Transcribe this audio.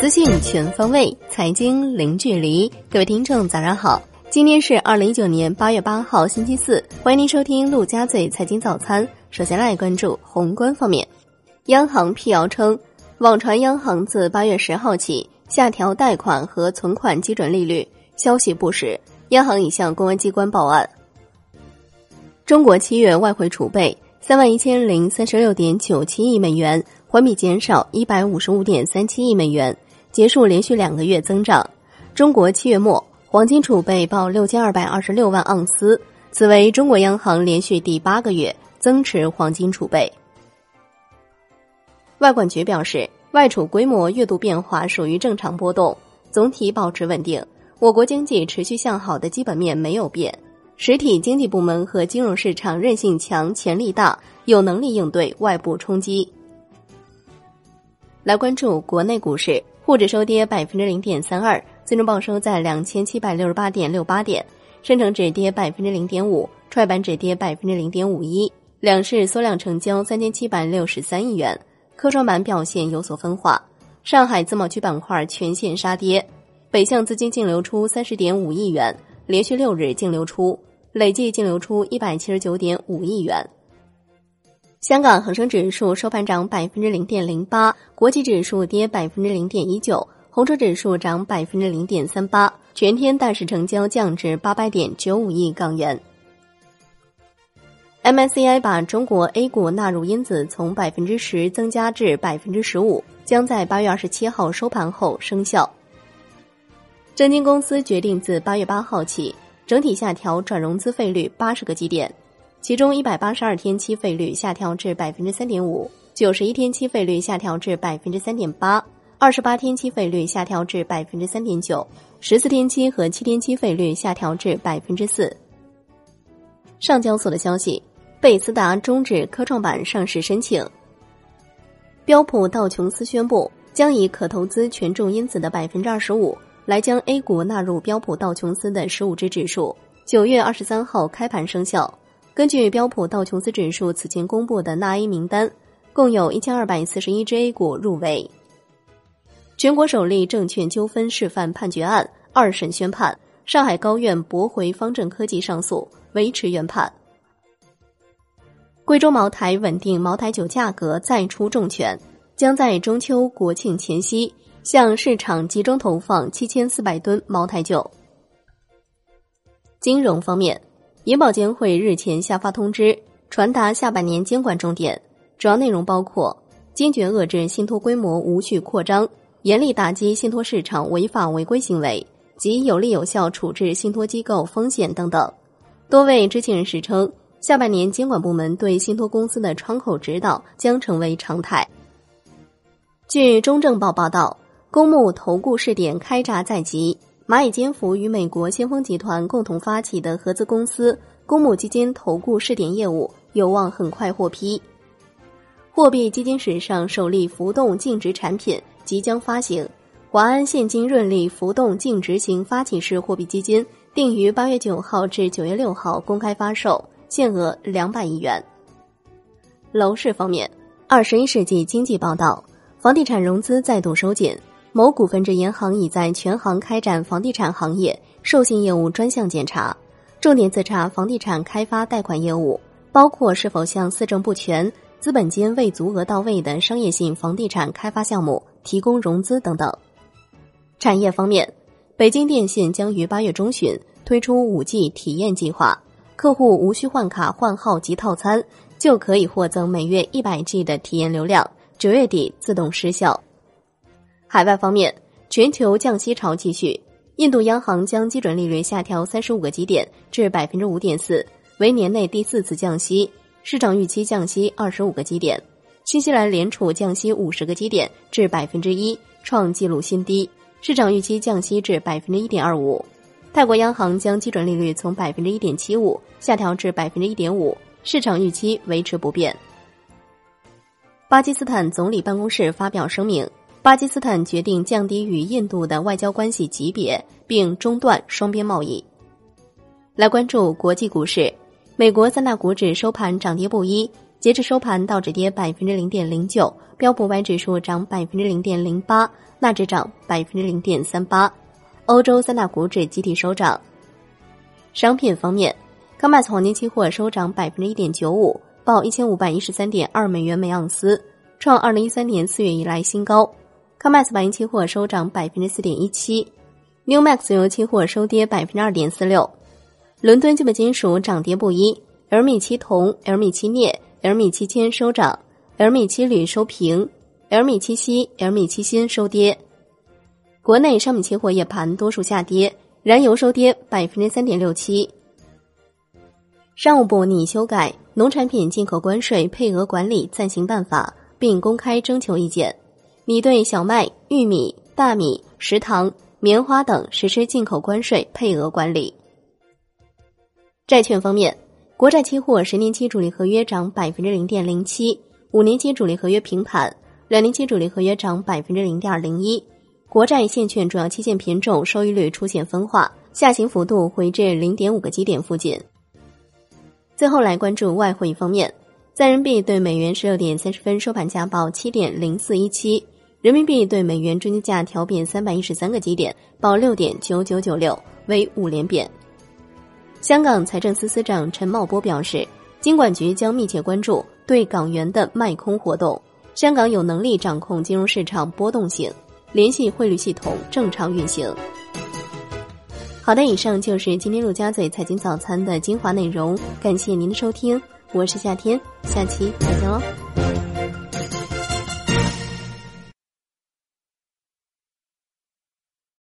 资讯全方位，财经零距离。各位听众，早上好！今天是二零一九年八月八号，星期四。欢迎您收听陆家嘴财经早餐。首先来关注宏观方面，央行辟谣称，网传央行自八月十号起下调贷款和存款基准利率，消息不实。央行已向公安机关报案。中国七月外汇储备三万一千零三十六点九七亿美元，环比减少一百五十五点三七亿美元。结束连续两个月增长。中国七月末黄金储备报六千二百二十六万盎司，此为中国央行连续第八个月增持黄金储备。外管局表示，外储规模月度变化属于正常波动，总体保持稳定。我国经济持续向好的基本面没有变，实体经济部门和金融市场韧性强、潜力大，有能力应对外部冲击。来关注国内股市。沪指收跌百分之零点三二，最终报收在两千七百六十八点六八点。深成指跌百分之零点五，创业板指跌百分之零点五一。两市缩量成交三千七百六十三亿元，科创板表现有所分化。上海自贸区板块全线杀跌，北向资金净流出三十点五亿元，连续六日净流出，累计净流出一百七十九点五亿元。香港恒生指数收盘涨百分之零点零八，国际指数跌百分之零点一九，红筹指数涨百分之零点三八，全天大市成交降至八百点九五亿港元。MSCI 把中国 A 股纳入因子从百分之十增加至百分之十五，将在八月二十七号收盘后生效。证金公司决定自八月八号起，整体下调转融资费率八十个基点。其中一百八十二天期费率下调至百分之三点五，九十一天期费率下调至百分之三点八，二十八天期费率下调至百分之三点九，十四天期和七天期费率下调至百分之四。上交所的消息，贝斯达终止科创板上市申请。标普道琼斯宣布，将以可投资权重因子的百分之二十五来将 A 股纳入标普道琼斯的十五只指数，九月二十三号开盘生效。根据标普道琼斯指数此前公布的纳 A 名单，共有一千二百四十一只 A 股入围。全国首例证券纠纷示范判决案二审宣判，上海高院驳回方正科技上诉，维持原判。贵州茅台稳定茅台酒价格再出重拳，将在中秋国庆前夕向市场集中投放七千四百吨茅台酒。金融方面。银保监会日前下发通知，传达下半年监管重点，主要内容包括坚决遏制信托规模无序扩张，严厉打击信托市场违法违规行为及有力有效处置信托机构风险等等。多位知情人士称，下半年监管部门对信托公司的窗口指导将成为常态。据中证报报道，公募投顾试点开闸在即。蚂蚁金服与美国先锋集团共同发起的合资公司公募基金投顾试点业务有望很快获批。货币基金史上首例浮动净值产品即将发行，华安现金润利浮动净值型发起式货币基金定于八月九号至九月六号公开发售，限额两百亿元。楼市方面，二十一世纪经济报道，房地产融资再度收紧。某股份制银行已在全行开展房地产行业授信业务专项检查，重点自查房地产开发贷款业务，包括是否向四证不全、资本金未足额到位的商业性房地产开发项目提供融资等等。产业方面，北京电信将于八月中旬推出五 G 体验计划，客户无需换卡换号及套餐，就可以获赠每月一百 G 的体验流量，九月底自动失效。海外方面，全球降息潮继续。印度央行将基准利率下调三十五个基点至百分之五点四，为年内第四次降息，市场预期降息二十五个基点。新西兰联储降息五十个基点至百分之一，创纪录新低，市场预期降息至百分之一点二五。泰国央行将基准利率从百分之一点七五下调至百分之一点五，市场预期维持不变。巴基斯坦总理办公室发表声明。巴基斯坦决定降低与印度的外交关系级别，并中断双边贸易。来关注国际股市，美国三大股指收盘涨跌不一，截至收盘，道指跌百分之零点零九，标普五百指数涨百分之零点零八，纳指涨百分之零点三八。欧洲三大股指集体收涨。商品方面，COMEX 黄金期货收涨百分之一点九五，报一千五百一十三点二美元每盎司，创二零一三年四月以来新高。COMEX 白银期货收涨百分之四点一七，Newmax 原油期货收跌百分之二点四六。伦敦基本金属涨跌不一，L 米七铜、L 米七镍。L 米七铅收涨，L 米七铝收平，L 米七锡、L 米七锌收跌。国内商品期货夜盘多数下跌，燃油收跌百分之三点六七。商务部拟修改农产品进口关税配额管理暂行办法，并公开征求意见，拟对小麦、玉米、大米、食糖、棉花等实施进口关税配额管理。债券方面。国债期货十年期主力合约涨百分之零点零七，五年期主力合约平盘，两年期主力合约涨百分之零点零一。国债现券主要期限品种收益率出现分化，下行幅度回至零点五个基点附近。最后来关注外汇方面，在人民币对美元十六点三十分收盘价报七点零四一七，人民币对美元中间价调贬三百一十三个基点，报六点九九九六，为五连贬。香港财政司司长陈茂波表示，金管局将密切关注对港元的卖空活动。香港有能力掌控金融市场波动性，联系汇率系统正常运行。好的，以上就是今天陆家嘴财经早餐的精华内容，感谢您的收听，我是夏天，下期再见喽。